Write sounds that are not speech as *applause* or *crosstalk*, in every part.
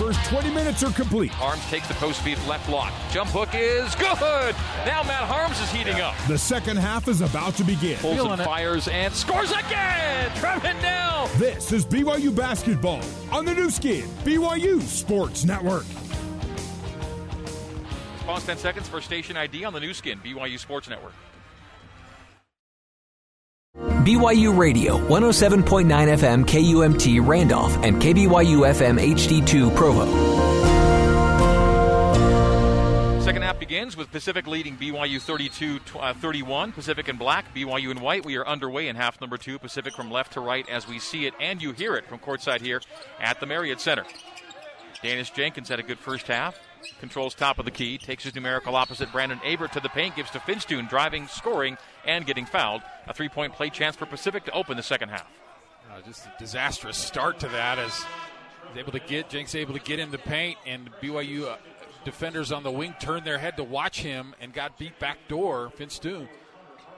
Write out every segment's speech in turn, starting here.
first 20 minutes are complete. Haarms takes the post feed left block. Jump hook is good. Now Matt Haarms is heating up. The second half is about to begin. Pulls and fires and scores again. Trevin Knell. This is BYU basketball on the Nu Skin, BYU Sports Network. Pause 10 seconds for station ID on the Nu Skin, BYU Sports Network. BYU Radio, 107.9 FM KUMT Randolph, and KBYU FM HD2 Provo. Second half begins with Pacific leading BYU 32 uh, 31. Pacific in black, BYU in white. We are underway in half number two. Pacific from left to right as we see it and you hear it from courtside here at the Marriott Center. Daniss Jenkins had a good first half. Controls top of the key, takes his numerical opposite Brandon Averette to the paint, gives to Finstuen, driving, scoring, and getting fouled. A three point play chance for Pacific to open the second half. Uh, just a disastrous start to that as able to get Jenks able to get in the paint, and BYU uh, defenders on the wing turned their head to watch him and got beat back door. Finstuen.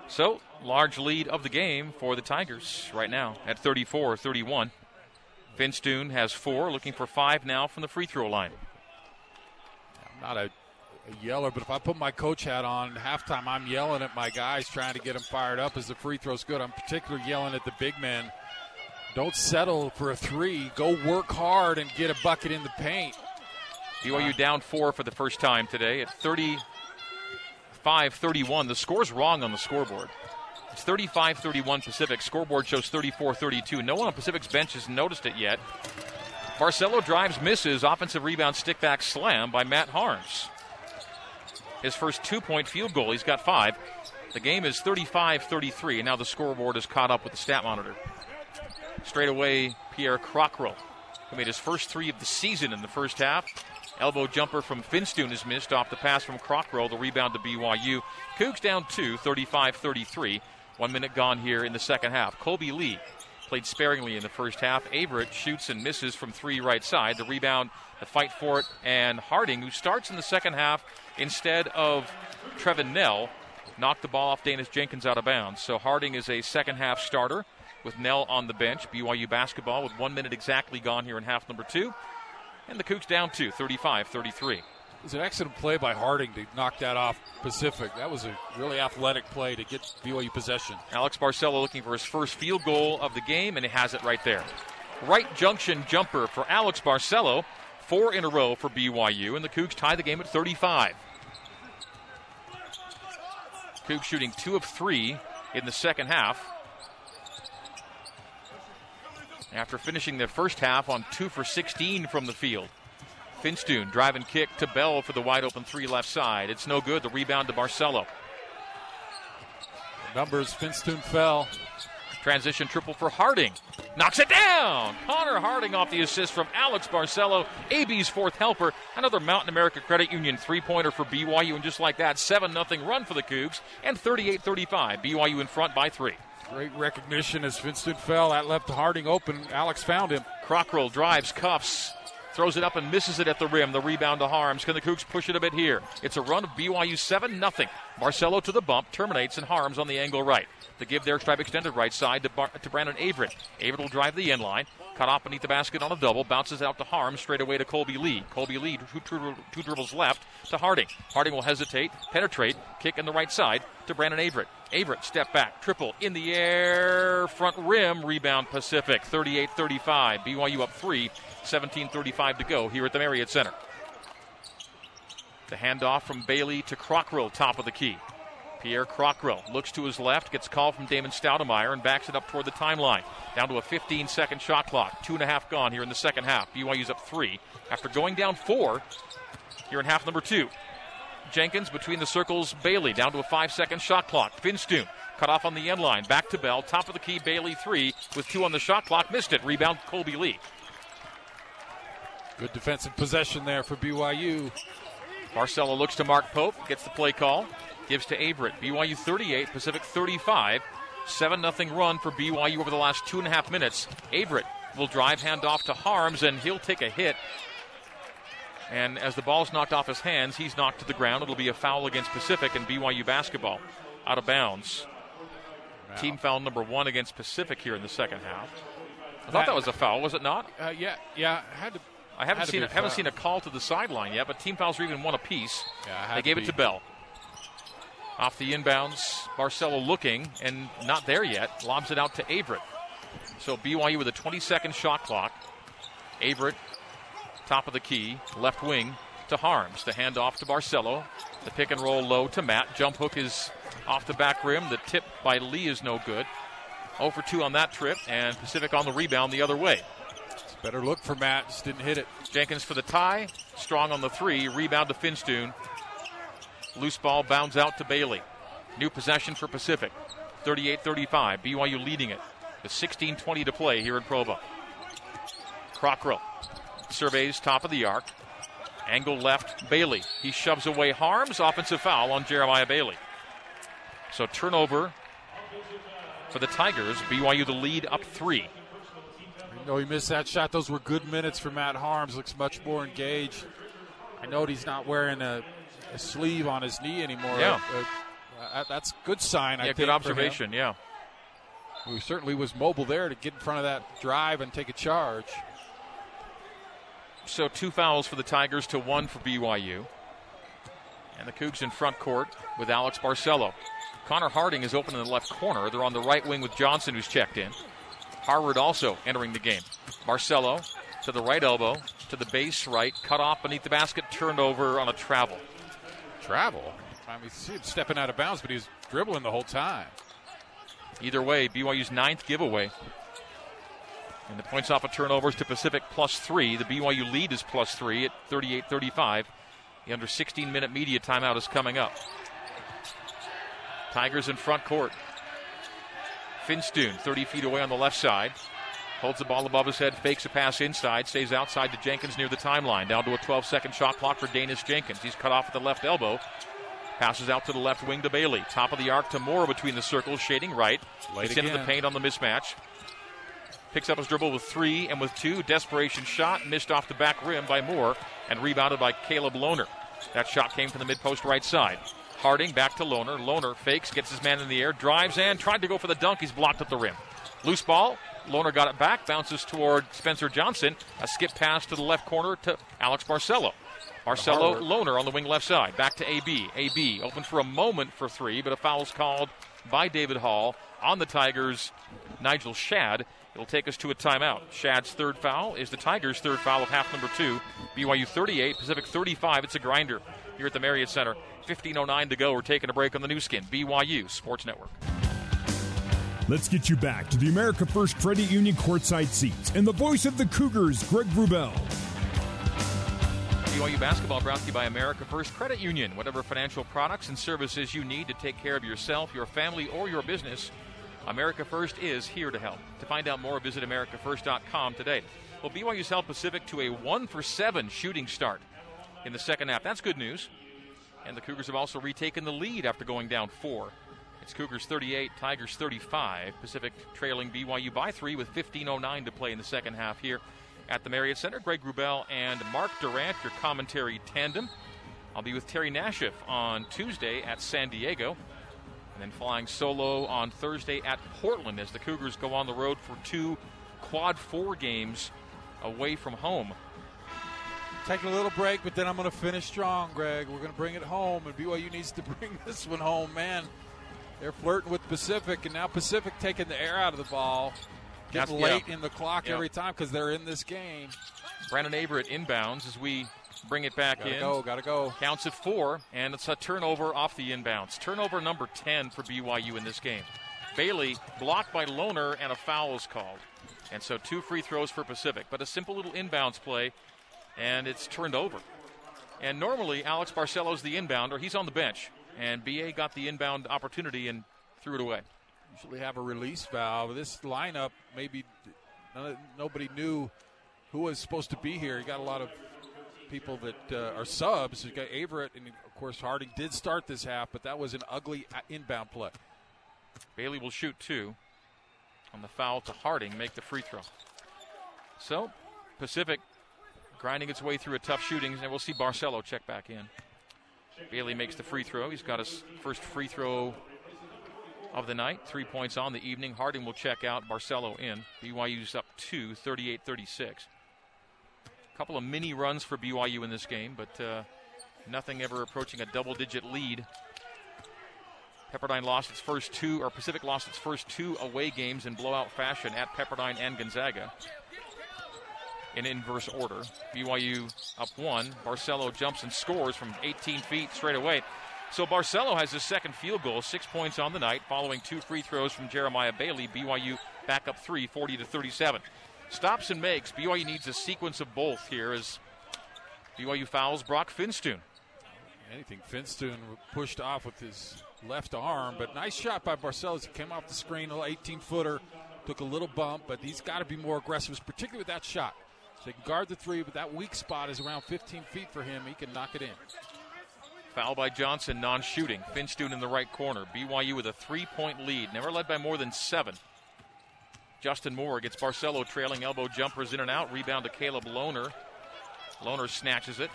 So, large lead of the game for the Tigers right now at 34 31. Finstuen has four, looking for five now from the free throw line I'm not a, a, yeller, but if I put my coach hat on, halftime I'm yelling at my guys trying to get them fired up as the free throw's good. I'm particularly yelling at the big men. Don't settle for a three. Go work hard and get a bucket in the paint. BYU uh, down four for the first time today at 35 31. The score's wrong on the scoreboard. It's 35 31 Pacific. Scoreboard shows 34 32. No one on Pacific's bench has noticed it yet. Barcelo drives, misses. Offensive rebound, stick back slam by Matt Haarms. His first two point field goal. He's got five. The game is 35 33, and now the scoreboard is caught up with the stat monitor. Straight away, Pierre Crockrell, who made his first three of the season in the first half. Elbow jumper from Finstuen is missed off the pass from Crockrell. The rebound to BYU. Cougs down two, 35 33. One minute gone here in the second half. Kolby Lee played sparingly in the first half. Averette shoots and misses from three right side. The rebound, the fight for it, and Harding, who starts in the second half instead of Trevin Knell, knocked the ball off Daniss Jenkins out of bounds. So Harding is a second half starter with Knell on the bench. BYU basketball with one minute exactly gone here in half number two. And the Cougs down two, 35 33. Was an excellent play by Harding to knock that off Pacific. That was a really athletic play to get BYU possession. Alex Barcelo looking for his first field goal of the game, and he has it right there. Right junction jumper for Alex Barcelo. Four in a row for BYU, and the Cougs tie the game at 35. Cougs shooting two of three in the second half. After finishing the first half on two for 16 from the field. Finstuen driving kick to Bell for the wide open three left side. It's no good. The rebound to Barcelo. Numbers, Finstuen fell. Transition triple for Harding. Knocks it down. Connor Harding off the assist from Alex Barcelo, AB's fourth helper. Another Mountain America Credit Union three pointer for BYU. And just like that, 7 0 run for the Cougs. And 38 35. BYU in front by three. Great recognition as Finstuen fell. That left Harding open. Alex found him. Crockrell drives, cuffs, Throws it up and misses it at the rim. The rebound to Haarms. Can the Cougs push it a bit here? It's a run of BYU 7 0. Barcelo to the bump, terminates, and Haarms on the angle right. The give there, stripe extended right side to, Bar- to Brandon Averette. Averette will drive the end line. Cut off beneath the basket on a double. Bounces out to Haarms, straight away to Kolby Lee. Kolby Lee, two, two, two dribbles left to Harding. Harding will hesitate, penetrate, kick in the right side to Brandon Averette. Averette, step back, triple in the air, front rim, rebound Pacific, 38 35. BYU up three 17.35 to go here at the Marriott Center. The handoff from Bailey to Crockrell, top of the key. Pierre Crockrell looks to his left, gets called from Damon Stoudamire, and backs it up toward the timeline. Down to a 15 second shot clock. Two and a half gone here in the second half. BYU's up three after going down four here in half number two. Jenkins between the circles, Bailey down to a five second shot clock. Finstuen cut off on the end line. Back to Bell, top of the key, Bailey three with two on the shot clock. Missed it. Rebound, Kolby Lee. Good defensive possession there for BYU. Barcelo looks to Mark Pope, gets the play call, gives to Averette. BYU 38, Pacific 35. 7 0 run for BYU over the last two and a half minutes. Averette will drive hand off to Haarms, and he'll take a hit. And as the ball's knocked off his hands, he's knocked to the ground. It'll be a foul against Pacific and BYU basketball out of bounds. Wow. Team foul number one against Pacific here in the second half. I thought that, that was a foul, was it not? Uh, yeah, yeah. Had to I haven't seen a, haven't seen a call to the sideline yet, but team fouls are even one apiece. Yeah, they gave be. it to Bell. Off the inbounds, Barcelo looking and not there yet. Lobs it out to Averette. So BYU with a 20 second shot clock. Averette, top of the key, left wing to Haarms. The handoff to Barcelo. The pick and roll low to Matt. Jump hook is off the back rim. The tip by Lee is no good. 0 for 2 on that trip, and Pacific on the rebound the other way. Better look for Matt. Just didn't hit it. Jenkins for the tie. Strong on the three. Rebound to Finstuen. Loose ball bounds out to Bailey. New possession for Pacific. 38 35. BYU leading it. With 16 20 to play here in Provo. Crockrell surveys top of the arc. Angle left, Bailey. He shoves away Haarms. Offensive foul on Jeremiah Bailey. So turnover for the Tigers. BYU the lead up three. Know he missed that shot. Those were good minutes for Matt Haarms. Looks much more engaged. I know he's not wearing a, a sleeve on his knee anymore. Yeah. Uh, uh, that's a good sign. I think. Yeah, good observation. Yeah. He certainly was mobile there to get in front of that drive and take a charge. So two fouls for the Tigers to one for BYU. And the Cougs in front court with Alex Barcelo. Connor Harding is open in the left corner. They're on the right wing with Johnson, who's checked in. Harward also entering the game. Barcelo to the right elbow, to the base right, cut off beneath the basket, turned over on a travel. Travel. I mean, him stepping out of bounds, but he's dribbling the whole time. Either way, BYU's ninth giveaway. And the points off of turnovers to Pacific plus three. The BYU lead is plus three at 38 35. The under 16 minute media timeout is coming up. Tigers in front court. Finstuen, 30 feet away on the left side. Holds the ball above his head, fakes a pass inside, stays outside to Jenkins near the timeline. Down to a 12 second shot clock for Daniss Jenkins. He's cut off at the left elbow. Passes out to the left wing to Bailey. Top of the arc to Moore between the circles, shading right. Late Gets into the paint on the mismatch. Picks up his dribble with three and with two. Desperation shot missed off the back rim by Moore and rebounded by Caleb Lohner. That shot came from the mid post right side. Harding back to Lohner. Lohner fakes, gets his man in the air, drives and tried to go for the dunk. He's blocked at the rim. Loose ball. Lohner got it back, bounces toward Spencer Johnson. A skip pass to the left corner to Alex Barcelo. Barcelo, Lohner on the wing left side. Back to AB. AB open for a moment for three, but a foul's called by David Hall on the Tigers. Nigel Shad. It'll take us to a timeout. Shad's third foul is the Tigers' third foul of half number two. BYU 38, Pacific 35. It's a grinder here at the Marriott Center. 15.09 to go. We're taking a break on the Nu Skin. BYU Sports Network. Let's get you back to the America First Credit Union courtside seats and the voice of the Cougars, Greg Wrubell. BYU basketball brought to you by America First Credit Union. Whatever financial products and services you need to take care of yourself, your family, or your business, America First is here to help. To find out more, visit AmericaFirst.com today. Well, BYU's held Pacific to a one for seven shooting start in the second half. That's good news. And the Cougars have also retaken the lead after going down four. It's Cougars 38, Tigers 35. Pacific trailing BYU by three with 15.09 to play in the second half here at the Marriott Center. Greg Wrubell and Mark Durant, your commentary tandem. I'll be with Terry Nashif on Tuesday at San Diego. And then flying solo on Thursday at Portland as the Cougars go on the road for two quad four games away from home. Taking a little break, but then I'm going to finish strong, Greg. We're going to bring it home, and BYU needs to *laughs* bring this one home, man. They're flirting with Pacific, and now Pacific taking the air out of the ball. Getting That's- late yeah. in the clock Yeah. every time because they're in this game. Brandon Averette inbounds as we bring it back in. Gotta in. go, gotta go. Counts at four, and it's a turnover off the inbounds. Turnover number 10 for BYU in this game. Bailey blocked by Lohner, and a foul is called. And so two free throws for Pacific, but a simple little inbounds play, and it's turned over. And normally, Alex Barcelo's the inbounder. He's on the bench, and BA got the inbound opportunity and threw it away. Usually have a release valve. This lineup, maybe none, nobody knew who was supposed to be here. You got a lot of people that uh, are subs. You got Averette, and of course Harding did start this half, but that was an ugly uh, inbound play. Bailey will shoot two on the foul to Harding, make the free throw. So, Pacific grinding its way through a tough shooting, and we'll see Barcelo check back in. Bailey makes the free throw. He's got his first free throw of the night, three points on the evening. Harding will check out, Barcelo in. BYU's up two, 38 36. A couple of mini runs for BYU in this game, but uh, nothing ever approaching a double digit lead. Pepperdine lost its first two, or Pacific lost its first two away games in blowout fashion at Pepperdine and Gonzaga in inverse order. BYU up one. Barcelo jumps and scores from 18 feet straight away. So Barcelo has his second field goal, six points on the night, following two free throws from Jeremiah Bailey. BYU back up three, 40 to 37. Stops and makes. BYU needs a sequence of both here as BYU fouls Broc Finstuen. Anything Finstuen pushed off with his left arm, but nice shot by Barcelo. He came off the screen, a little 18 footer, took a little bump, but he's got to be more aggressive, particularly with that shot. So he can guard the three, but that weak spot is around 15 feet for him. He can knock it in. Foul by Johnson, non shooting. Finstuen in the right corner. BYU with a three point lead, never led by more than seven. Justin Moore gets Barcelo trailing elbow jumpers in and out. Rebound to Caleb Lohner. Lohner snatches it.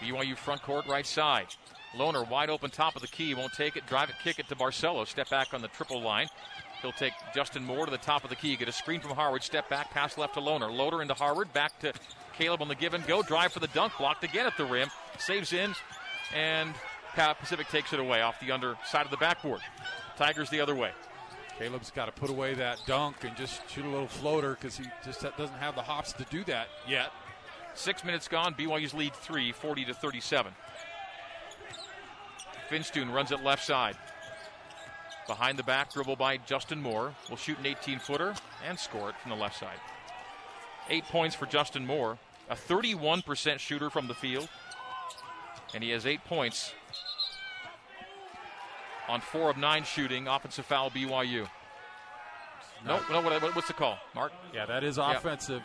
BYU front court right side. Lohner wide open top of the key. Won't take it. Drive it, kick it to Barcelo. Step back on the triple line. He'll take Justin Moore to the top of the key. Get a screen from Harward. Step back, pass left to Lohner. Lohner into Harward. Back to Caleb on the give and go. Drive for the dunk. Blocked again at the rim. Saves in. And Pacific takes it away off the underside of the backboard. Tigers the other way. Caleb's got to put away that dunk and just shoot a little floater because he just doesn't have the hops to do that yet. Six minutes gone. BYU's lead three, 40 to 37. Finstuen runs it left side. Behind the back, dribble by Justin Moore. Will shoot an 18 footer and score it from the left side. Eight points for Justin Moore, a 31% shooter from the field. And he has eight points on four of nine shooting. Offensive foul, BYU. No, no, what, what's the call, Mark? Yeah, that is offensive.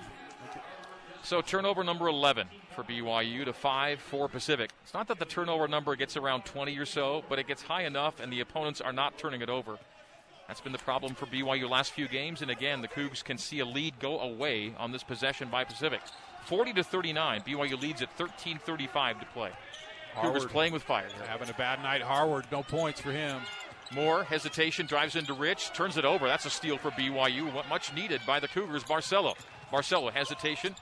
So turnover number 11 for BYU to 5 for Pacific. It's not that the turnover number gets around 20 or so, but it gets high enough and the opponents are not turning it over. That's been the problem for BYU last few games, and again, the Cougs can see a lead go away on this possession by Pacific. 40 to 39, BYU leads at 13:35 to play. Harward Cougars playing with fire. Having a bad night. Harward, no points for him. Moore hesitation, drives into Rich, turns it over. That's a steal for BYU. Much needed by the Cougars. Barcelo. Barcelo, hesitation,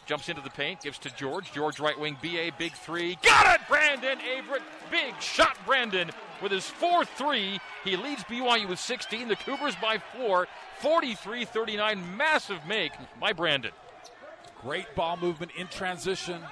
jumps into the paint, gives to George. George right wing, BA, big three. Got it, Brandon Averette. Big shot, Brandon, with his 4 3. He leads BYU with 16. The Cougars by four, 43 39. Massive make by Brandon. Great ball movement in transition.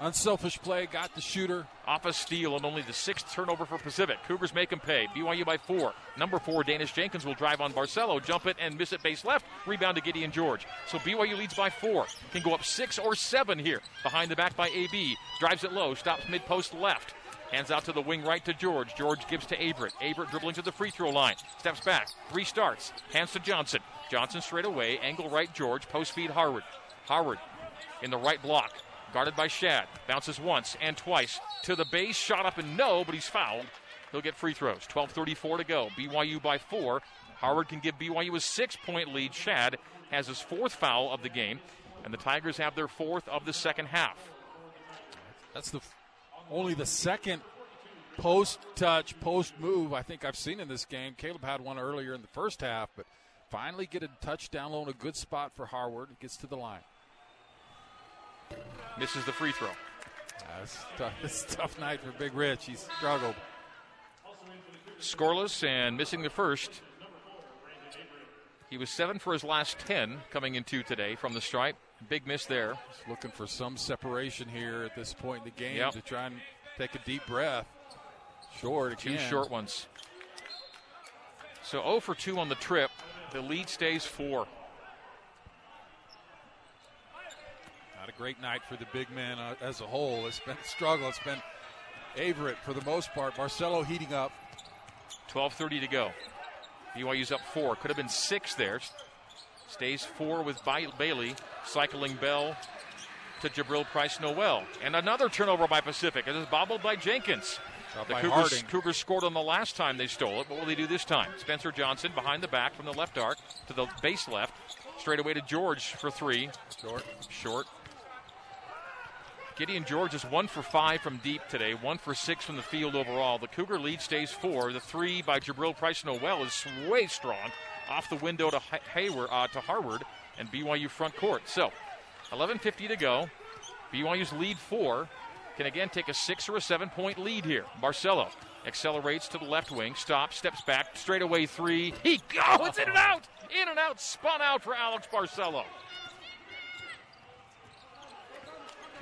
Unselfish play, got the shooter. Off a steal and only the sixth turnover for Pacific. Cougars make him pay. BYU by four. Number four, Daniss Jenkins will drive on Barcelo, jump it, and miss it base left. Rebound to Gideon George. So BYU leads by four. Can go up six or seven here. Behind the back by AB. Drives it low, stops mid post left. Hands out to the wing right to George. George gives to Averette. Averette dribbling to the free throw line. Steps back. Restarts. Hands to Johnson. Johnson straight away. Angle right George. Post feed Harward. Harward in the right block. Guarded by Shad. Bounces once and twice to the base. Shot up and no, but he's fouled. He'll get free throws. 12.34 to go. BYU by four. Harward can give BYU a six point lead. Shad has his fourth foul of the game, and the Tigers have their fourth of the second half. That's the only the second post touch, post move I think I've seen in this game. Caleb had one earlier in the first half, but finally get a touchdown low in a good spot for Harward. Gets to the line. Misses the free throw. That's tough. It's a tough night for Big Rich. He's struggled. Scoreless and missing the first. He was seven for his last ten coming into today from the stripe. Big miss there. Just looking for some separation here at this point in the game yep. to try and take a deep breath. Short Two short ones. So 0 for 2 on the trip. The lead stays four. Not a great night for the big men uh, as a whole. It's been a struggle. It's been Averette for the most part. Barcelo heating up. 12.30 to go. BYU's up four. Could have been six there. Stays four with Bailey. Cycling Bell to Jabril Price Noel. And another turnover by Pacific. It is bobbled by Jenkins. The by Cougars, Cougars scored on the last time they stole it. What will they do this time? Spencer Johnson behind the back from the left arc to the base left. Straight away to George for three. Short. Short. Gideon George is one for five from deep today, one for six from the field overall. The Cougar lead stays four. The three by Jabril Price Noel is way strong off the window to Hayward uh, to Harward and BYU front court. So 11.50 to go. BYU's lead four can again take a six or a seven point lead here. Barcelo accelerates to the left wing, stops, steps back, straight away three. He oh, in and out, in and out, spun out for Alex Barcelo.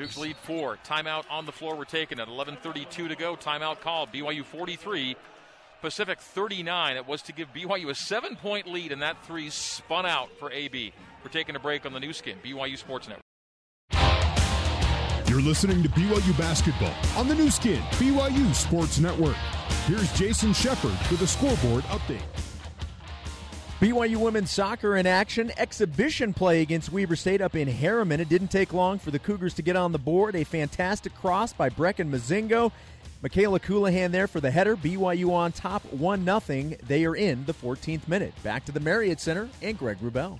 Cougs lead four. Timeout on the floor. We're taking at 11:32 to go. Timeout called. BYU 43, Pacific 39. It was to give BYU a seven-point lead, and that three spun out for AB. We're taking a break on the Nu Skin BYU Sports Network. You're listening to BYU basketball on the Nu Skin BYU Sports Network. Here's Jason Shepard with a scoreboard update. BYU women's soccer in action. Exhibition play against Weber State up in Herriman. It didn't take long for the Cougars to get on the board. A fantastic cross by Brecken Mozingo. Mikayla Colohan there for the header. BYU on top 1 0. They are in the 14th minute. Back to the Marriott Center and Greg Wrubell.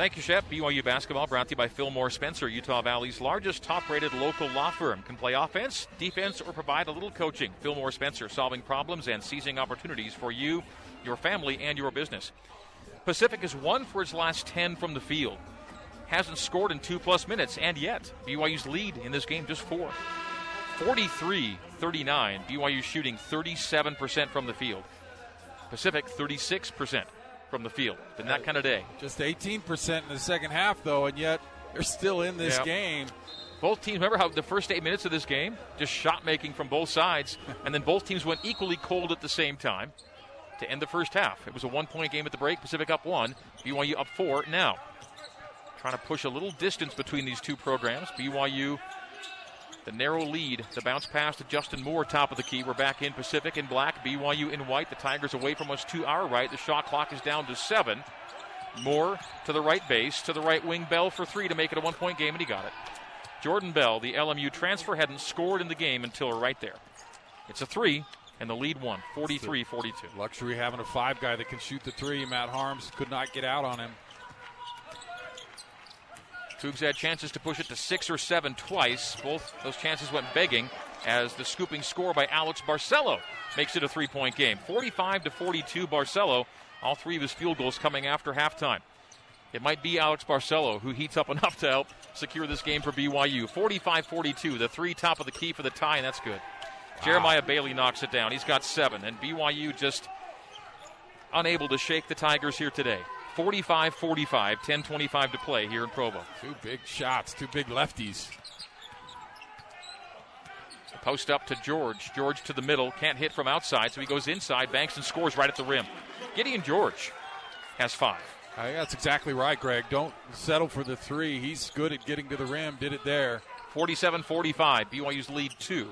Thank you, Shep. BYU basketball brought to you by Fillmore Spencer, Utah Valley's largest top rated local law firm. Can play offense, defense, or provide a little coaching. Fillmore Spencer, solving problems and seizing opportunities for you, your family, and your business. Pacific has won for its last 10 from the field. Hasn't scored in two plus minutes, and yet BYU's lead in this game just four. 43 39. BYU shooting 37% from the field. Pacific 36% from the field. Been that kind of day. Just 18% in the second half, though, and yet they're still in this game. Both teams, remember how the first eight minutes of this game, just shot making from both sides, and then both teams went equally cold at the same time to end the first half. It was a one point game at the break, Pacific up one, BYU up four now. Trying to push a little distance between these two programs. BYU the narrow lead. The bounce pass to Justin Moore, top of the key. We're back in Pacific in black, BYU in white. The Tigers away from us to our right. The shot clock is down to seven. Moore to the right base, to the right wing. Bell for three to make it a one point game, and he got it. Jordan Bell, the LMU transfer, hadn't scored in the game until right there. It's a three, and the lead one, 43 42. Luxury having a five guy that can shoot the three. Matt Haarms could not get out on him. Cougs had chances to push it to six or seven twice. Both those chances went begging as the scooping score by Alex Barcelo makes it a three point game. 45 to 42, Barcelo. All three of his field goals coming after halftime. It might be Alex Barcelo who heats up *laughs* enough to help secure this game for BYU. 45 42, the three top of the key for the tie, and that's good. Jeremiah Bailey knocks it down. He's got seven, and BYU just unable to shake the Tigers here today. 45 45, 10 25 to play here in Provo. Two big shots, two big lefties. Post up to George. George to the middle. Can't hit from outside, so he goes inside, banks, and scores right at the rim. Gideon George has five. Uh, that's exactly right, Greg. Don't settle for the three. He's good at getting to the rim. Did it there. 47 45. BYU's lead two.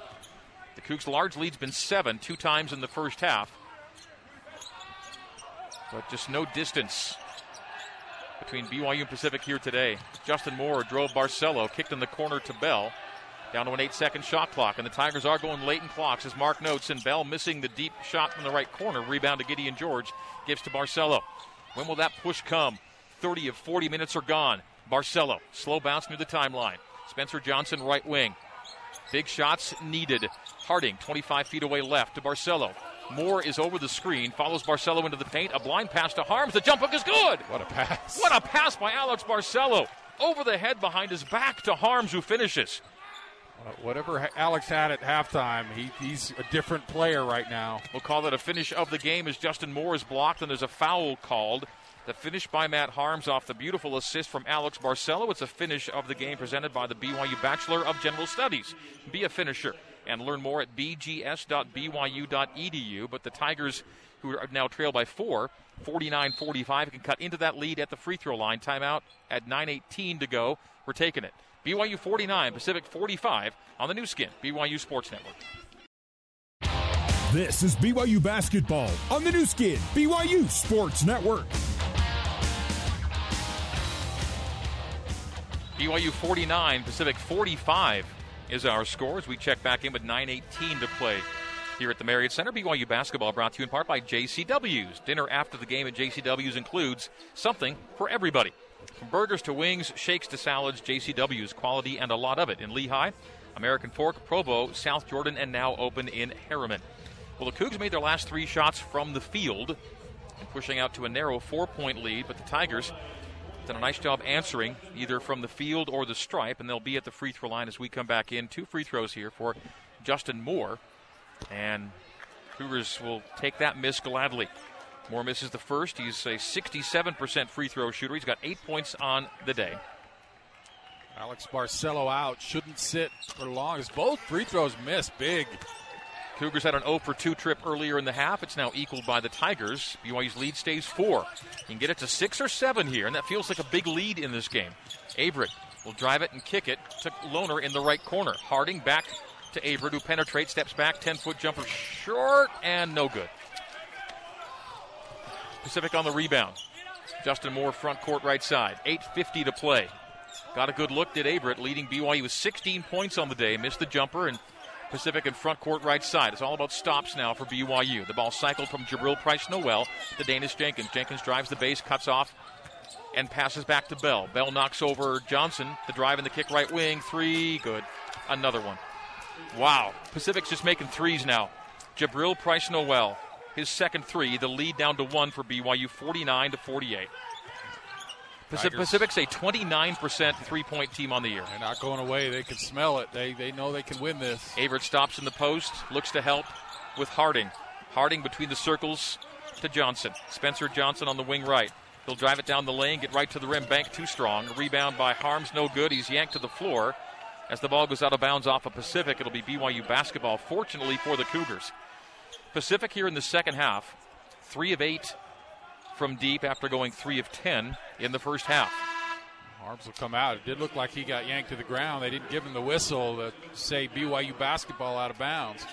The Cougs' large lead's been seven, two times in the first half. But just no distance between BYU and Pacific here today. Justin Moore drove Barcelo, kicked in the corner to Bell. Down to an eight second shot clock, and the Tigers are going late in clocks as Mark notes, and Bell missing the deep shot from the right corner. Rebound to Gideon George, gives to Barcelo. When will that push come? 30 of 40 minutes are gone. Barcelo, slow bounce near the timeline. Spencer Johnson, right wing. Big shots needed. Harding, 25 feet away left to Barcelo. Moore is over the screen, follows Barcelo into the paint. A blind pass to Haarms. The jump hook is good. What a pass. What a pass by Alex Barcelo. Over the head behind his back to Haarms, who finishes. Uh, whatever Alex had at halftime, he, he's a different player right now. We'll call that a finish of the game as Justin Moore is blocked and there's a foul called. The finish by Matt Haarms off the beautiful assist from Alex Barcelo. It's a finish of the game presented by the BYU Bachelor of General Studies. Be a finisher and learn more at bgs.byu.edu. But the Tigers, who are now trailed by four, 49 45, can cut into that lead at the free throw line. Timeout at 9.18 to go. We're taking it. BYU 49, Pacific 45 on the Nu Skin, BYU Sports Network. This is BYU basketball on the Nu Skin, BYU Sports Network. BYU 49, Pacific 45 is our score as we check back in with 9.18 to play here at the Marriott Center. BYU basketball brought to you in part by JCW's. Dinner after the game at JCW's includes something for everybody. From burgers to wings, shakes to salads, JCW's quality and a lot of it in Lehi, American Fork, Provo, South Jordan, and now open in Herriman. Well, the Cougs made their last three shots from the field pushing out to a narrow four point lead, but the Tigers done a nice job answering either from the field or the stripe, and they'll be at the free throw line as we come back in. Two free throws here for Justin Moore, and Cougars will take that miss gladly. Moore misses the first. He's a 67% free throw shooter. He's got eight points on the day. Alex Barcelo out. Shouldn't sit for long as both free throws miss big. Cougars had an 0 for 2 trip earlier in the half. It's now equaled by the Tigers. BYU's lead stays four. You can get it to six or seven here, and that feels like a big lead in this game. Averette will drive it and kick it to Lohner in the right corner. Harding back to Averette, who penetrates, steps back, 10 foot jumper short, and no good. Pacific on the rebound. Justin Moore front court right side. 8.50 to play. Got a good look, did Averette, leading BYU with 16 points on the day. Missed the jumper and Pacific in front court right side. It's all about stops now for BYU. The ball cycled from Jabril Price Noel to Daniss Jenkins. Jenkins drives the base, cuts off, and passes back to Bell. Bell knocks over Johnson. The drive and the kick right wing. Three, good. Another one. Wow. Pacific's just making threes now. Jabril Price Noel, his second three, the lead down to one for BYU, 49 to 48. Pacific, Pacific's a 29% three point team on the year. They're not going away. They can smell it. They, they know they can win this. Averette stops in the post, looks to help with Harding. Harding between the circles to Johnson. Spencer Johnson on the wing right. He'll drive it down the lane, get right to the rim, bank too strong. Rebound by Haarms, no good. He's yanked to the floor. As the ball goes out of bounds off of Pacific, it'll be BYU basketball, fortunately for the Cougars. Pacific here in the second half, three of eight from deep after going three of ten in the first half. Haarms will come out. It did look like he got yanked to the ground. They didn't give him the whistle to say BYU basketball out of bounds.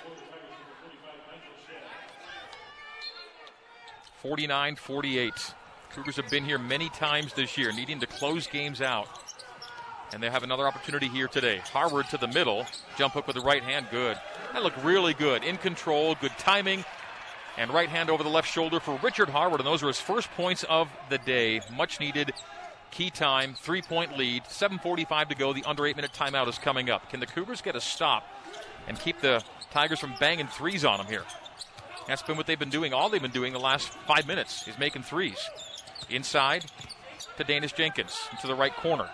49 48. Cougars have been here many times this year, needing to close games out. And they have another opportunity here today. Harward to the middle. Jump hook with the right hand. Good. That looked really good. In control. Good timing. And right hand over the left shoulder for Richard Harward. And those are his first points of the day. Much needed. Key time. Three point lead. 7.45 to go. The under eight minute timeout is coming up. Can the Cougars get a stop and keep the Tigers from banging threes on them here? That's been what they've been doing. All they've been doing the last five minutes is making threes. Inside to Daniss Jenkins into the right corner.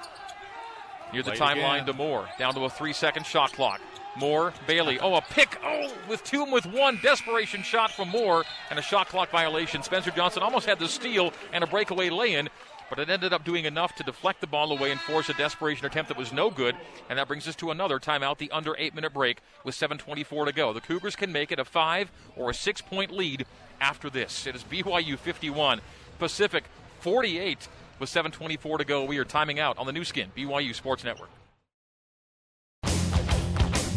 Near the timeline to Moore. Down to a three second shot clock. Moore, Bailey. Oh, a pick. Oh, with two and with one. Desperation shot from Moore and a shot clock violation. Spencer Johnson almost had the steal and a breakaway lay in, but it ended up doing enough to deflect the ball away and force a desperation attempt that was no good. And that brings us to another timeout, the under eight minute break with 7.24 to go. The Cougars can make it a five or a six point lead after this. It is BYU 51, Pacific 48 with 7.24 to go. We are timing out on the Nu Skin, BYU Sports Network.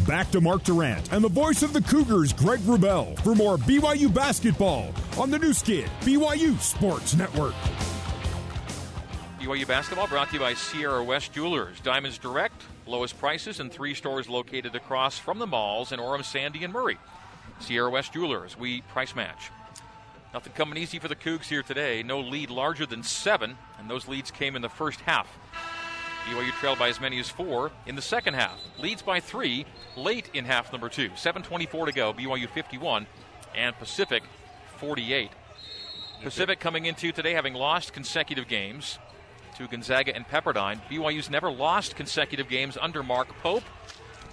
Back to Mark Durant and the voice of the Cougars, Greg Wrubell, for more BYU basketball on the Nu Skin, BYU Sports Network. BYU basketball brought to you by Sierra West Jewelers. Diamonds Direct, lowest prices, and three stores located across from the malls in Orem, Sandy, and Murray. Sierra West Jewelers, we price match. Nothing coming easy for the Cougs here today. No lead larger than seven, and those leads came in the first half. BYU trailed by as many as four in the second half. Leads by three late in half number two. 7.24 to go. BYU 51 and Pacific 48. Pacific coming into today having lost consecutive games to Gonzaga and Pepperdine. BYU's never lost consecutive games under Mark Pope,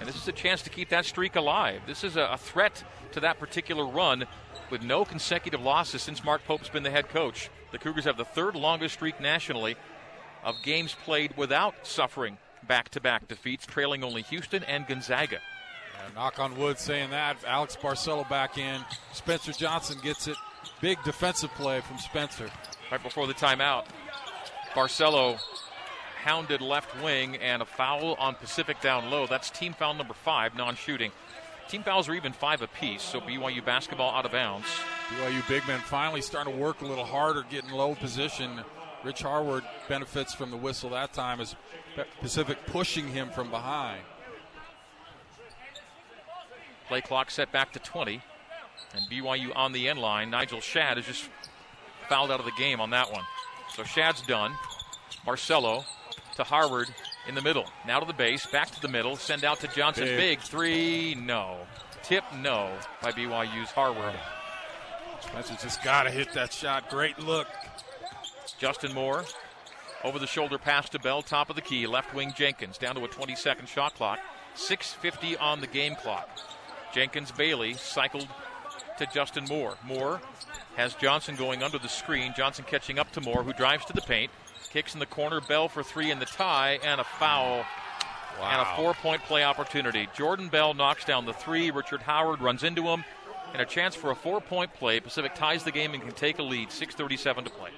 and this is a chance to keep that streak alive. This is a, threat to that particular run with no consecutive losses since Mark Pope's been the head coach. The Cougars have the third longest streak nationally of games played without suffering back to back defeats, trailing only Houston and Gonzaga. Yeah, knock on wood saying that. Alex Barcelo back in. Spencer Johnson gets it. Big defensive play from Spencer. Right before the timeout, Barcelo hounded left wing and a foul on Pacific down low. That's team foul number five, non shooting. Team fouls are even five apiece, so BYU basketball out of bounds. BYU big men finally starting to work a little harder, getting low position. Rich Harward benefits from the whistle that time as Pacific pushing him from behind. Play clock set back to 20. And BYU on the end line. Nigel Shad is just fouled out of the game on that one. So Shad's done. Barcelo to Harward in the middle. Now to the base, back to the middle, send out to Johnson. Big, Big three, no. Tip, no, by BYU's Harward. Spencer just got to hit that shot. Great look. Justin Moore Over the shoulder pass to Bell, top of the key, left wing Jenkins, down to a 20 second shot clock. 6.50 on the game clock. Jenkins Bailey cycled to Justin Moore. Moore has Johnson going under the screen. Johnson catching up to Moore, who drives to the paint. Kicks in the corner. Bell for three in the tie, and a foul. Wow. And a four point play opportunity. Jordan Bell knocks down the three. Richard Harward runs into him. And a chance for a four point play. Pacific ties the game and can take a lead. 6.37 to play.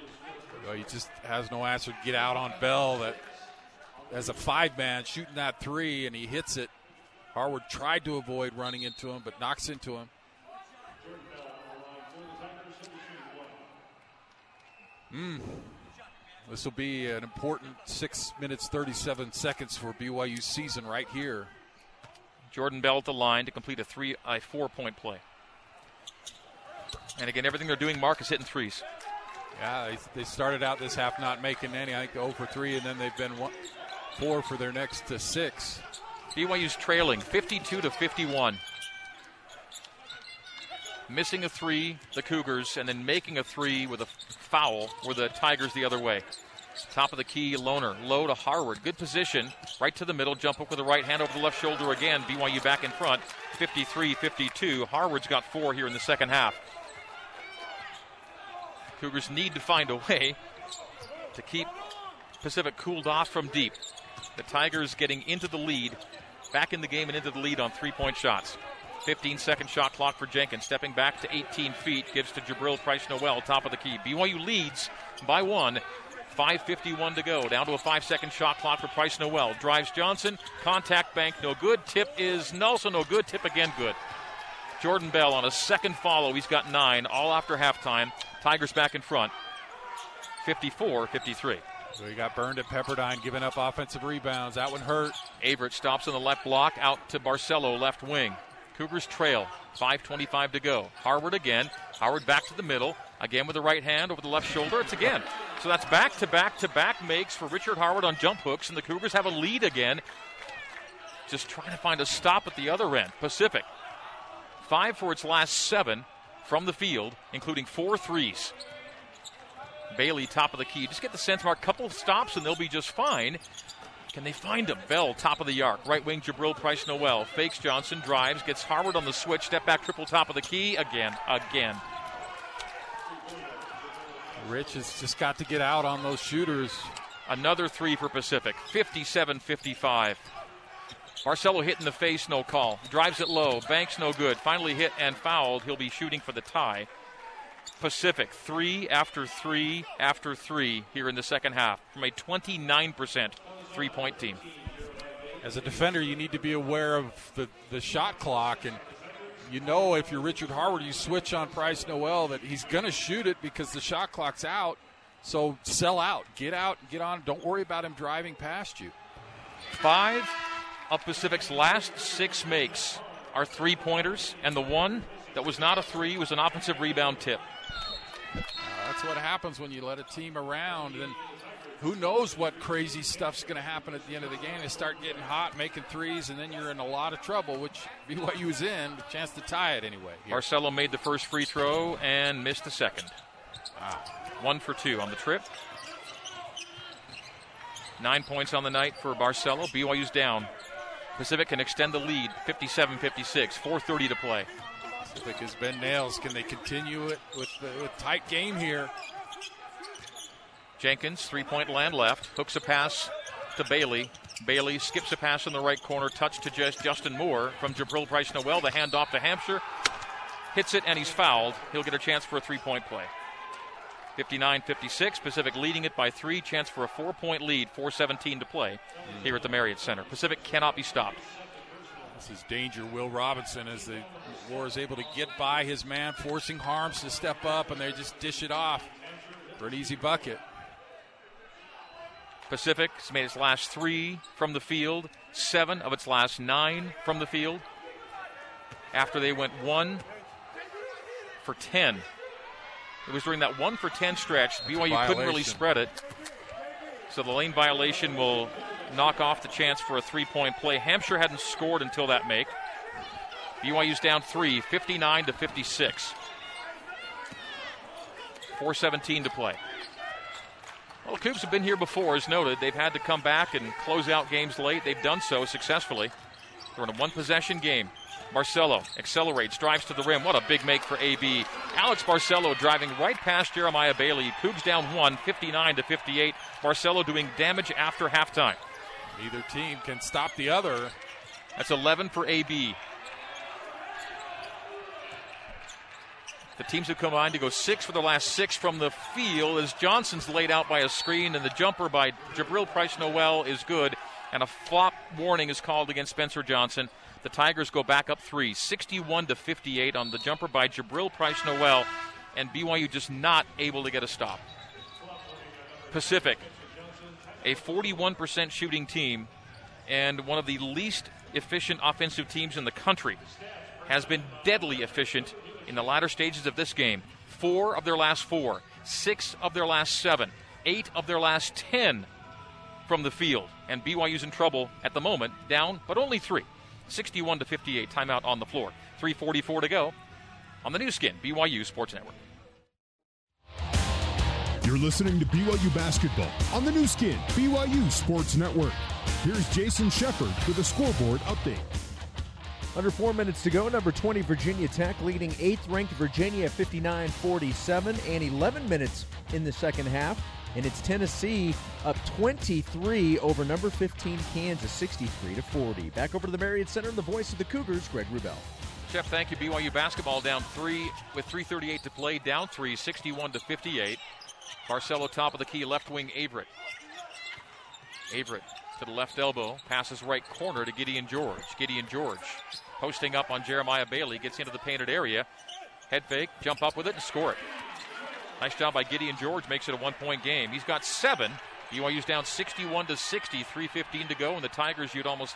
Well, he just has no answer to get out on Bell. That as a five man shooting that three, and he hits it. Harward tried to avoid running into him, but knocks into him. Hmm. This will be an important six minutes, 37 seconds for BYU season right here. Jordan Bell at the line to complete a three, a four point play. And again, everything they're doing, Mark is hitting threes. Yeah, they, started out this half not making any. I think 0 for 3, and then they've been one, four for their next to six. BYU's trailing 52 to 51. Missing a three, the Cougars, and then making a three with a foul were the Tigers the other way. Top of the key, Lohner. Low to Harward. Good position. Right to the middle. Jump up with the right hand over the left shoulder again. BYU back in front. 53 52. Harward's got four here in the second half. Cougars need to find a way to keep Pacific cooled off from deep. The Tigers getting into the lead, back in the game and into the lead on three point shots. 15 second shot clock for Jenkins. Stepping back to 18 feet, gives to Jabril Price Noel, top of the key. BYU leads by one. 5.51 to go. Down to a five second shot clock for Price Noel. Drives Johnson. Contact bank, no good. Tip is Nelson, no good. Tip again, good. Jordan Bell on a second follow. He's got nine, all after halftime. Tigers back in front. 54 53. So he got burned at Pepperdine, giving up offensive rebounds. That one hurt. Averette stops on the left block, out to Barcelo, left wing. Cougars trail. 5.25 to go. Harward again. Harward back to the middle. Again with the right hand over the left shoulder. It's again. So that's back to back to back makes for Richard Harward on jump hooks, and the Cougars have a lead again. Just trying to find a stop at the other end. Pacific. Five for its last seven from the field, including four threes. Bailey, top of the key. Just get the sense, Mark, couple stops and they'll be just fine. Can they find him? Bell, top of the arc. Right wing, Jabril Price Noel. Fakes Johnson, drives, gets Harward on the switch. Step back, triple top of the key. Again, again. Rich has just got to get out on those shooters. Another three for Pacific. 57 55. Barcelo hit in the face, no call. Drives it low. Banks no good. Finally hit and fouled. He'll be shooting for the tie. Pacific, three after three after three here in the second half from a 29% three point team. As a defender, you need to be aware of the, the shot clock. And you know, if you're Richard Harward, you switch on Price Noel that he's going to shoot it because the shot clock's out. So sell out. Get out. Get on. Don't worry about him driving past you. Five of Pacific's last six makes are three pointers, and the one that was not a three was an offensive rebound tip. Uh, that's what happens when you let a team around. And who knows what crazy stuff's going to happen at the end of the game. They start getting hot, making threes, and then you're in a lot of trouble, which *laughs* BYU is in. A chance to tie it anyway. here. Barcelo made the first free throw and missed the second. One for two on the trip. Nine points on the night for Barcelo. BYU's down. Pacific can extend the lead 57 56, 4.30 to play. Pacific has been nails. Can they continue it with the with tight game here? Jenkins, three point land left, hooks a pass to Bailey. Bailey skips a pass in the right corner, touch to just Justin Moore from Jabril Price Noel. The handoff to Hampshire. Hits it and he's fouled. He'll get a chance for a three point play. 59 56. Pacific leading it by three. Chance for a four point lead. 4.17 to play here at the Marriott Center. Pacific cannot be stopped. This is danger. Will Robinson as the War is able to get by his man, forcing Haarms to step up, and they just dish it off for an easy bucket. Pacific has made its last three from the field, seven of its last nine from the field. After they went one for 10. It was during that one for 10 stretch. BYU couldn't really spread it. So the lane violation will knock off the chance for a three point play. Hampshire hadn't scored until that make. BYU's down three, 59 to 56. 417 to play. Well, the Cougs have been here before, as noted. They've had to come back and close out games late. They've done so successfully. They're in a one possession game. Barcelo accelerates, drives to the rim. What a big make for AB. Alex Barcelo driving right past Jeremiah Bailey. Cougs down one, 59 to 58. Barcelo doing damage after halftime. Neither team can stop the other. That's 11 for AB. The teams have combined to go six for the last six from the field as Johnson's laid out by a screen, and the jumper by Jabril Price Noel is good, and a flop warning is called against Spencer Johnson. The Tigers go back up three, 61 to 58 on the jumper by Jabril Price Noel, and BYU just not able to get a stop. Pacific, a 41% shooting team, and one of the least efficient offensive teams in the country, has been deadly efficient in the latter stages of this game. Four of their last four, six of their last seven, eight of their last ten from the field. And BYU's in trouble at the moment, down, but only three. 61 to 58, timeout on the floor. 344 to go on the Nu Skin, BYU Sports Network. You're listening to BYU Basketball on the Nu Skin, BYU Sports Network. Here's Jason Shepard with a scoreboard update. Under four minutes to go, number 20 Virginia Tech leading eighth ranked Virginia 59 47, and 11 minutes in the second half. And it's Tennessee up 23 over number 15 Kansas 63 to 40. Back over to the Marriott Center and the voice of the Cougars, Greg Wrubell. Jeff, thank you. BYU basketball down three with 3:38 to play, down three, 61 to 58. Barcelo top of the key, left wing Averette. Averette to the left elbow, passes right corner to Gideon George. Gideon George posting up on Jeremiah Bailey, gets into the painted area. Head fake, jump up with it, and score it. Nice job by Gideon George, makes it a one point game. He's got seven. BYU's down 61 to 60, 3.15 to go, and the Tigers, you'd almost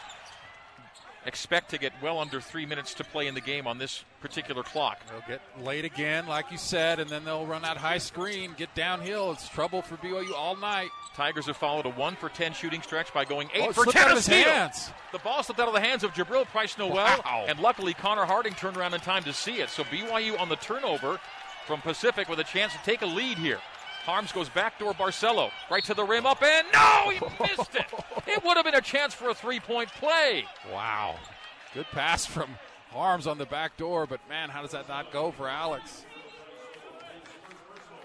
expect to get well under three minutes to play in the game on this particular clock. They'll get late again, like you said, and then they'll run that high screen, get downhill. It's trouble for BYU all night. Tigers have followed a one for ten shooting stretch by going eight Oh, for ten. out of his hands. The ball slipped out of the hands of Jabril Price Noel, Wow. and luckily Connor Harding turned around in time to see it. So BYU on the turnover from Pacific with a chance to take a lead here. Haarms goes backdoor Barcelo, right to the rim, up and no, he missed it. *laughs* It would have been a chance for a three-point play. Wow. Good pass from Haarms on the back door, but man, how does that not go for Alex?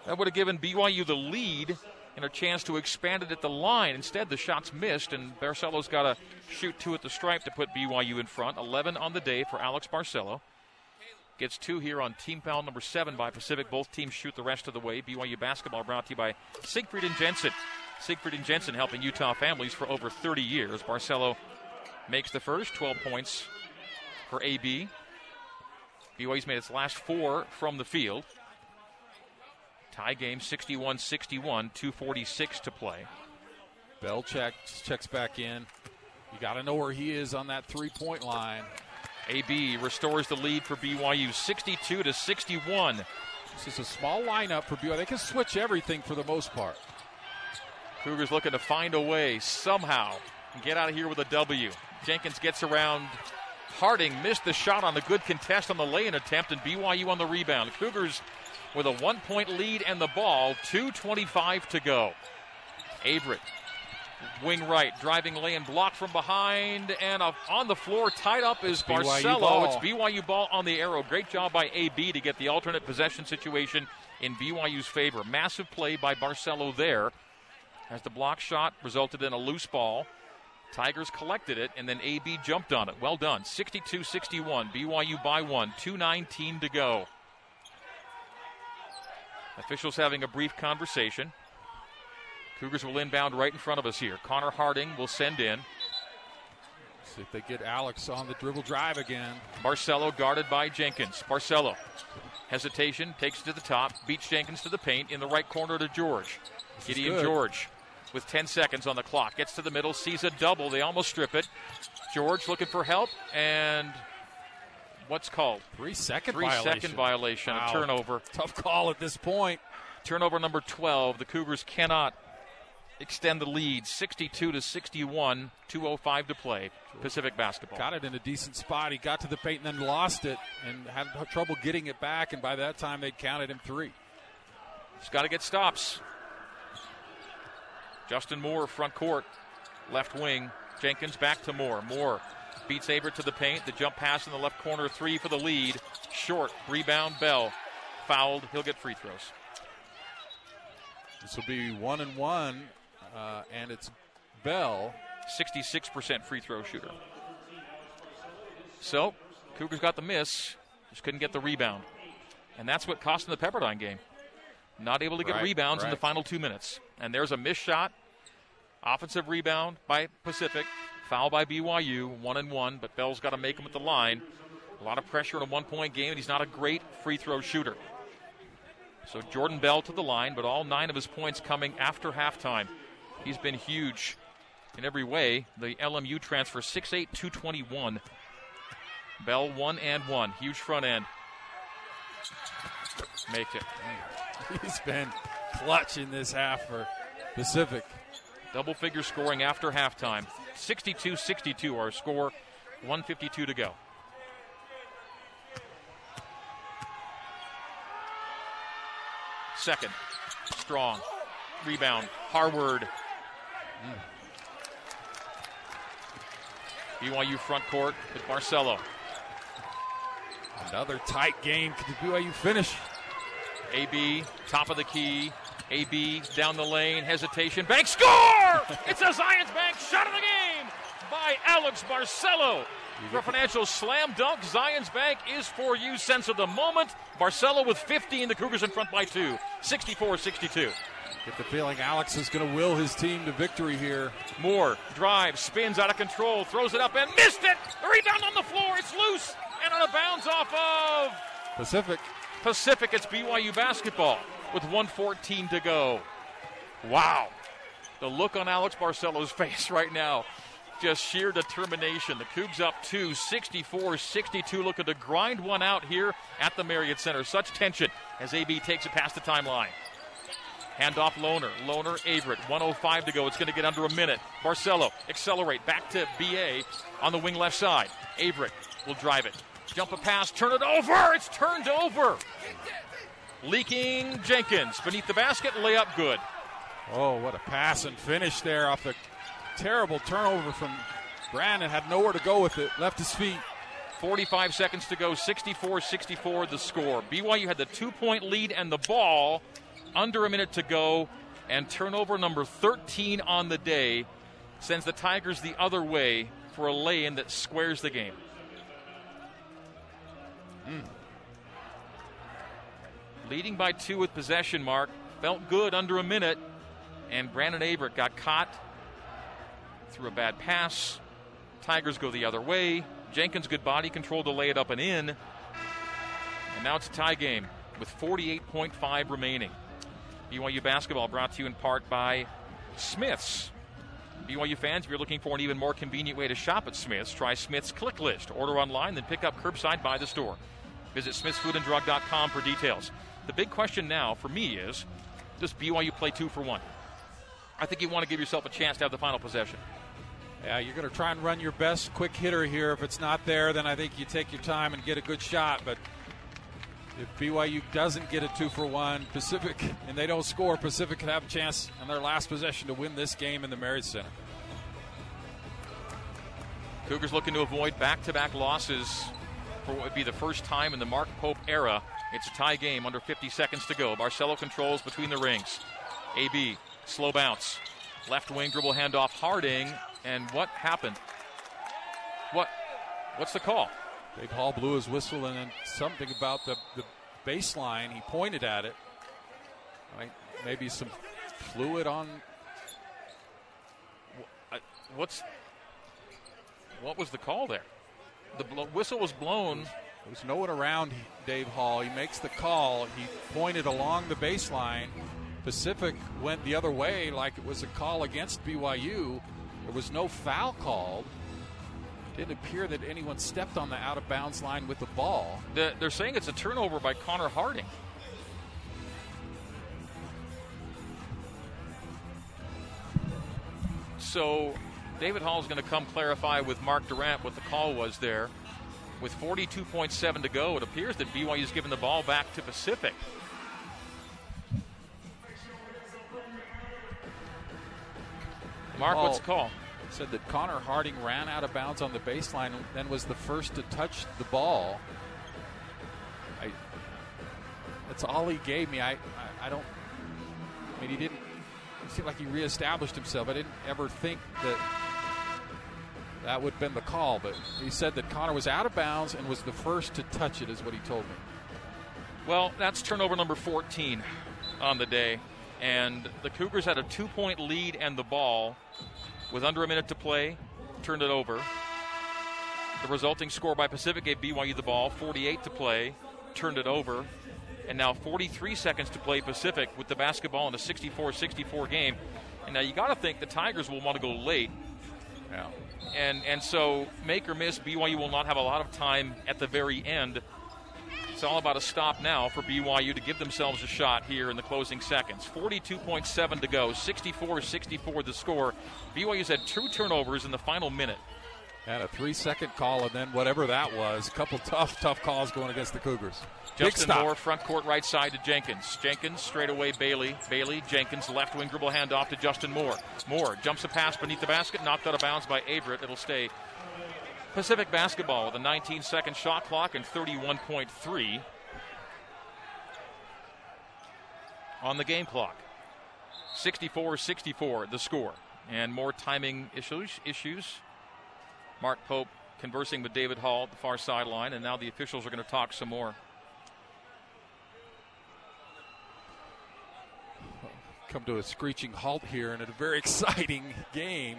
That would have given BYU the lead and a chance to expand it at the line. Instead, the shots missed, and Barcelo's got to shoot two at the stripe to put BYU in front. 11 on the day for Alex Barcelo. Gets two here on team foul number seven by Pacific. Both teams shoot the rest of the way. BYU basketball brought to you by Siegfried and Jensen. Siegfried and Jensen helping Utah families for over 30 years. Barcelo makes the first 12 points for AB. BYU's made its last four from the field. Tie game 61 61, 246 to play. Bell checks checks back in. You got to know where he is on that three point line. AB restores the lead for BYU 62 to 61. This is a small lineup for BYU. They can switch everything for the most part. Cougars looking to find a way somehow and get out of here with a W. Jenkins gets around. Harding missed the shot on the good contest on the lay-in attempt, and BYU on the rebound. Cougars with a one-point lead and the ball. 2:25 to go. Averette, wing right, driving lane, blocked from behind, and on the floor, tied up is Barcelo. It's BYU ball on the arrow. Great job by AB to get the alternate possession situation in BYU's favor. Massive play by Barcelo there as the block shot resulted in a loose ball. Tigers collected it, and then AB jumped on it. Well done. 62 61. BYU by one. 2.19 to go. Officials having a brief conversation. Cougars will inbound right in front of us here. Connor Harding will send in. See if they get Alex on the dribble drive again. Barcelo guarded by Jenkins. Barcelo, Hesitation, takes it to the top, beats Jenkins to the paint in the right corner to George. is Gideon. George with 10 seconds on the clock. Gets to the middle, sees a double. They almost strip it. George looking for help, and what's called? Three second Three violation. second violation, Wow. a turnover. Tough call at this point. Turnover number 12. The Cougars cannot extend the lead 62 to 61, 205 to play. Pacific basketball. Got it in a decent spot. He got to the paint and then lost it and had trouble getting it back. And by that time, they'd counted him three. He's got to get stops. Justin Moore, front court, left wing. Jenkins back to Moore. Moore beats Averette to the paint. The jump pass in the left corner, three for the lead. Short. Rebound, Bell. Fouled. He'll get free throws. This will be one and one, uh, and it's Bell. 66% free throw shooter. So, Cougars got the miss, just couldn't get the rebound. And that's what cost them the Pepperdine game. Not able to get Right, rebounds in the final two minutes. And there's a missed shot. Offensive rebound by Pacific. Foul by BYU. One and one, but Bell's got to make them at the line. A lot of pressure in a one point game, and he's not a great free throw shooter. So Jordan Bell to the line, but all nine of his points coming after halftime. He's been huge in every way. The LMU transfer 6'8, 221. Bell one and one. Huge front end. Make it. *laughs* He's been clutch in this half for Pacific. Double figure scoring after halftime. 62 62 our score. 152 to go. Second. Strong. Rebound. Harward. BYU front court with Barcelo. Another tight game. Could the BYU finish? AB, top of the key. AB down the lane, hesitation. Bank score! *laughs* it's a Zions Bank shot of the game by Alex Barcelo. For a financial slam dunk, Zions Bank is for you. Sense of the moment. Barcelo with 15, the Cougars in front by two. 64 62. Get the feeling Alex is going to will his team to victory here. Moore drives, spins out of control, throws it up and missed it. The rebound on the floor. It's loose and on a bounce off of Pacific. Pacific. It's BYU basketball with 114 to go. Wow. The look on Alex Barcelo's *laughs* face right now. Just sheer determination. The Cougs up two, 64 62, looking to grind one out here at the Marriott Center. Such tension as AB takes it past the timeline. Handoff Lohner. Lohner Averette. 105 to go. It's going to get under a minute. Barcelo accelerate back to BA on the wing left side. Averette will drive it. Jump a pass. Turn it over. It's turned over. Leaking Jenkins beneath the basket. Layup good. Oh, what a pass and finish there off the terrible turnover from Brandon. Had nowhere to go with it. Left his feet. 45 seconds to go. 64 64 the score. BYU had the two point lead and the ball. Under a minute to go. And turnover number 13 on the day sends the Tigers the other way for a lay in that squares the game. Hmm. Leading by two with possession, Mark. Felt good under a minute. And Brandon Averette got caught through a bad pass. Tigers go the other way. Jenkins, good body control to lay it up and in. And now it's a tie game with 48.5 remaining. BYU basketball brought to you in part by Smith's. BYU fans, if you're looking for an even more convenient way to shop at Smith's, try Smith's Click List. Order online, then pick up curbside by the store. Visit smithsfoodanddrug.com for details. The big question now for me is does BYU play two for one? I think you want to give yourself a chance to have the final possession. Yeah, you're going to try and run your best quick hitter here. If it's not there, then I think you take your time and get a good shot. But if BYU doesn't get a two for one, Pacific, and they don't score, Pacific could have a chance on their last possession to win this game in the Marriott Center. Cougars looking to avoid back to back losses for what would be the first time in the Mark Pope era. It's a tie game under 50 seconds to go. Barcelo controls between the rings. AB, slow bounce. Left wing dribble handoff Harding. And what happened? What? What's the call? Dave Hall blew his whistle and then something about the, the baseline. He pointed at it. Like maybe some fluid on. What's what was the call there? The whistle was blown. There was no one around Dave Hall. He makes the call. He pointed along the baseline. Pacific went the other way like it was a call against BYU. There was no foul called. Didn't appear that anyone stepped on the out of bounds line with the ball. The, they're saying it's a turnover by Connor Harding. So David Hall is going to come clarify with Mark Durant what the call was there. With 42.7 to go, it appears that BYU is giving the ball back to Pacific. Mark, call, what's the oh. call? Said that Connor Harding ran out of bounds on the baseline and then was the first to touch the ball. I, that's all he gave me. I, I, I don't. I mean, he didn't. It seemed like he reestablished himself. I didn't ever think that that would have been the call, but he said that Connor was out of bounds and was the first to touch it, is what he told me. Well, that's turnover number 14 on the day. And the Cougars had a two point lead and the ball with under a minute to play, turned it over. The resulting score by Pacific gave BYU the ball, 48 to play, turned it over. And now 43 seconds to play Pacific with the basketball in a 64 64 game. And now you got to think the Tigers will want to go late. Yeah. And, and so, make or miss, BYU will not have a lot of time at the very end it's all about a stop now for BYU to give themselves a shot here in the closing seconds. 42.7 to go, 64 64 the score. BYU's had two turnovers in the final minute. Had a three second call, and then whatever that was, a couple tough, tough calls going against the Cougars. Justin Moore, front court right side to Jenkins. Jenkins straight away Bailey. Bailey, Jenkins, left wing dribble handoff to Justin Moore. Moore jumps a pass beneath the basket, knocked out of bounds by Averette. It'll stay Pacific basketball with a 19 second shot clock and 31.3 on the game clock. 64 64 the score. And more timing issues. issues. Mark Pope conversing with David Hall at the far sideline, and now the officials are going to talk some more. Come to a screeching halt here in a very *laughs* exciting game.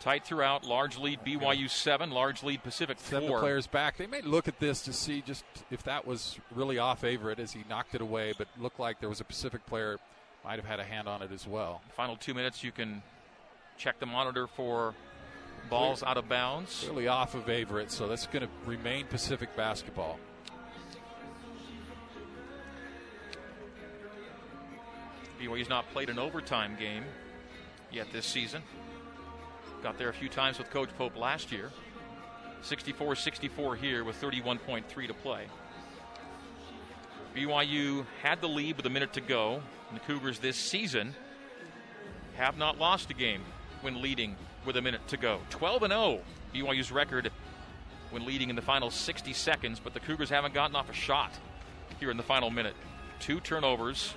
Tight throughout, large lead BYU seven, large lead Pacific four. Seven players back. They may look at this to see just if that was really off Averette as he knocked it away, but looked like there was a Pacific player might have had a hand on it as well. Final two minutes, you can check the monitor for balls Clear. out of bounds. Really off of Averette, so that's going to remain Pacific basketball. BYU's not played an overtime game yet this season. Got there a few times with Coach Pope last year. 64 64 here with 31.3 to play. BYU had the lead with a minute to go. And the Cougars this season have not lost a game when leading with a minute to go. 12 and 0, BYU's record when leading in the final 60 seconds, but the Cougars haven't gotten off a shot here in the final minute. Two turnovers,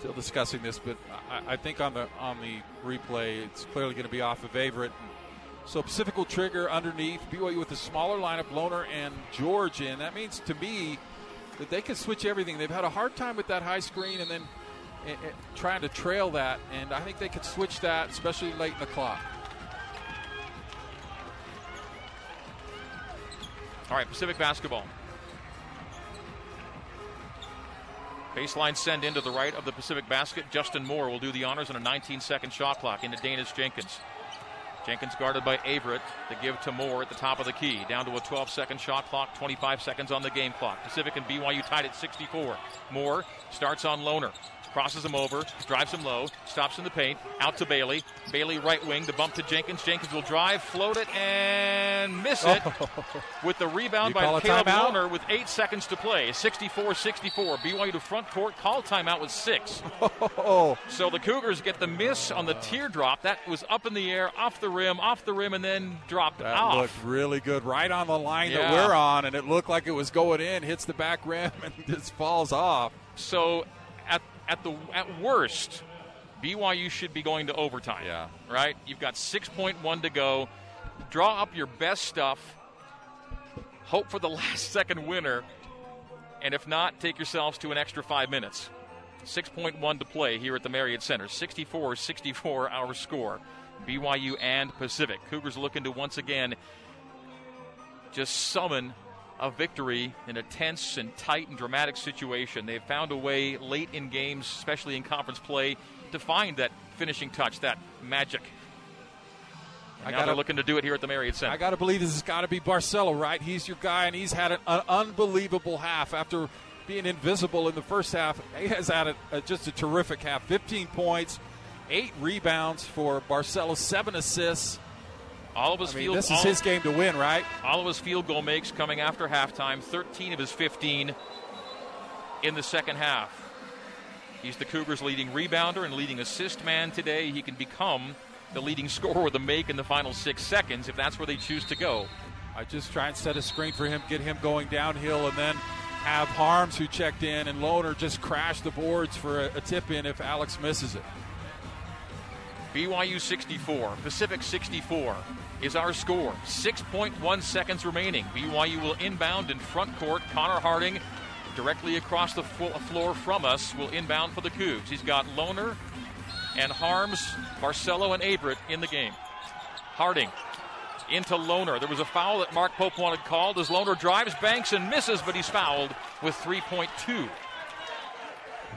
Still discussing this, but I, I think on the on the replay, it's clearly going to be off of Averette. So Pacific will trigger underneath BYU with a smaller lineup, Lohner and George in. That means to me that they can switch everything. They've had a hard time with that high screen and then eh, eh, trying to trail that, and I think they could switch that, especially late in the clock. All right, Pacific basketball. Baseline send into the right of the Pacific basket. Justin Moore will do the honors on a 19 second shot clock into Daniss Jenkins. Jenkins guarded by Averette. The give to Moore at the top of the key. Down to a 12 second shot clock, 25 seconds on the game clock. Pacific and BYU tied at 64. Moore starts on Lohner. Crosses him over, drives him low, stops in the paint, out to Bailey. Bailey right wing, the bump to Jenkins. Jenkins will drive, float it, and miss it *laughs* with the rebound You by Caleb? Lohner with eight seconds to play. 64 64. BYU to front court, call timeout with six. Oh, *laughs* So the Cougars get the miss on the teardrop. That was up in the air, off the rim, off the rim, and then dropped that off. looked really good, right on the line that we're on, and it looked like it was going in, hits the back rim, *laughs* and just falls off. So at the at worst, BYU should be going to overtime. Yeah. Right? You've got 6.1 to go. Draw up your best stuff. Hope for the *laughs* last second winner. And if not, take yourselves to an extra five minutes. 6.1 to play here at the Marriott Center. 64 64 our score. BYU and Pacific. Cougars looking to once again just summon a victory in a tense and tight and dramatic situation. They've found a way late in games, especially in conference play, to find that finishing touch, that magic. And I now gotta- they're looking to do it here at the Marriott Center. I got to believe this has got to be Barcelo, right? He's your guy, and he's had an, an unbelievable half after being invisible in the first half. He has had a, a- just a terrific half 15 points, eight rebounds for Barcelo, seven assists. All of his I mean, field, this is his game to win, right? all of his field goal makes coming after halftime. 13 of his 15 in the second half. He's the Cougars' leading rebounder and leading assist man today. He can become the leading *laughs* scorer with a make in the final six seconds if that's where they choose to go. I just try and set a screen for him, get him going downhill, and then have Haarms, who checked in, and Lohner just crash the boards for a, a tip in if Alex misses it. BYU 64, Pacific 64 is our score. 6.1 seconds remaining. BYU will inbound in front court. Connor Harding, directly across the floor from us, will inbound for the Cougs. He's got Lohner and Haarms, Barcelo, and Averette in the game. Harding into Lohner. There was a foul that Mark Pope wanted called as Lohner drives, banks, and misses, but he's fouled with 3.2.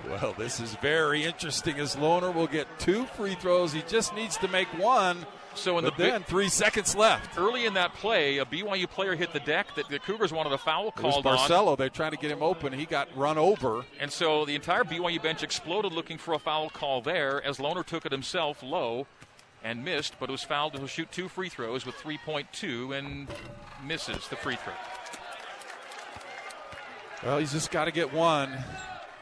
Well, this is very interesting as Lohner will get two free throws. He just needs to make one. So in but the then three seconds left. Early in that play, a BYU player hit the deck that the Cougars wanted a foul called it was Barcelo. On. They're trying to get him open. He got run over. And so the entire BYU bench exploded looking for a foul call there as Lohner took it himself low and missed, but was fouled to shoot two free throws with 3.2 and misses the free throw. Well, he's just got to get one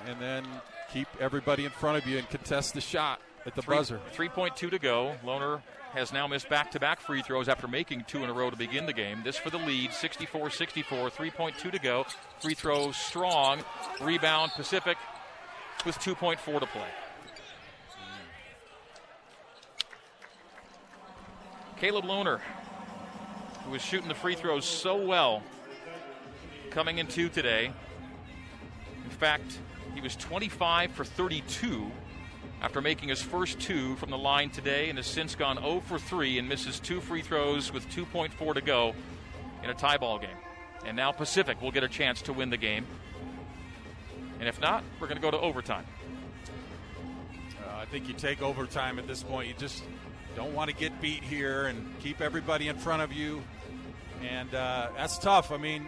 and then keep everybody in front of you and contest the shot at the Three, buzzer. 3.2 to go. Lohner has now missed back to back free throws after making two in a row to begin the game. This for the lead 64 64, 3.2 to go. Free throw strong. Rebound Pacific with 2.4 to play. Caleb Lohner, who was shooting the free throws so well coming in two today. In fact, he was 25 for 32 after making his first two from the line today and has since gone 0 for 3 and misses two free throws with 2.4 to go in a tie ball game. And now Pacific will get a chance to win the game. And if not, we're going to go to overtime. Uh, I think you take overtime at this point. You just don't want to get beat here and keep everybody in front of you. And uh, that's tough. I mean,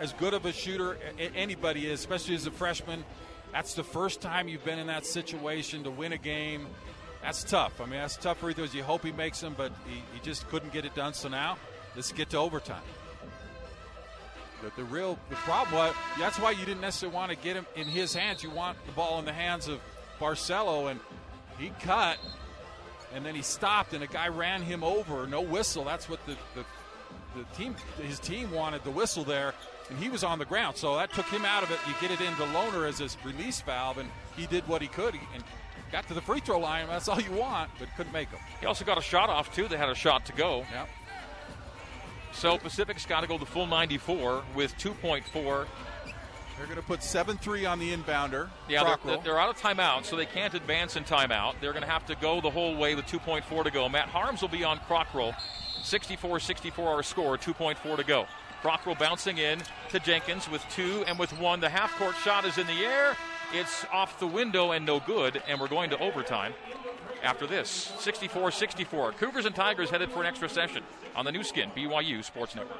as good of a shooter anybody is, especially as a freshman, that's the first time you've been in that situation to win a game. That's tough. I mean, that's tough for those. You hope he makes them, but he, he just couldn't get it done. So now, let's get to overtime. But the real the problem was that's why you didn't necessarily want to get him in his hands. You want the ball in the hands of Barcelo, and he cut and then he stopped, and a guy ran him over. No whistle. That's what the, the, the team, his team wanted the whistle there, and he was on the ground. So that took him out of it. You get it into Lohner as his release valve, and he did what he could and got to the free throw line. That's all you want, but couldn't make them. He also got a shot off too. They had a shot to go. Yep. So Pacific's got to go the full 94 with 2.4 they're going to put 7 3 on the inbounder. Yeah, they're, they're, out of timeout, so they can't advance in timeout. They're going to have to go the whole way with 2.4 to go. Matt Haarms will be on Crockrell. 64 64 our score, 2.4 to go. Crockrell bouncing in to Jenkins with two and with one. The half court shot is in the air. It's off the window and no good, and we're going to overtime after this. 64 64. Cougars and Tigers headed for an extra session on the Nu Skin, BYU Sports Network.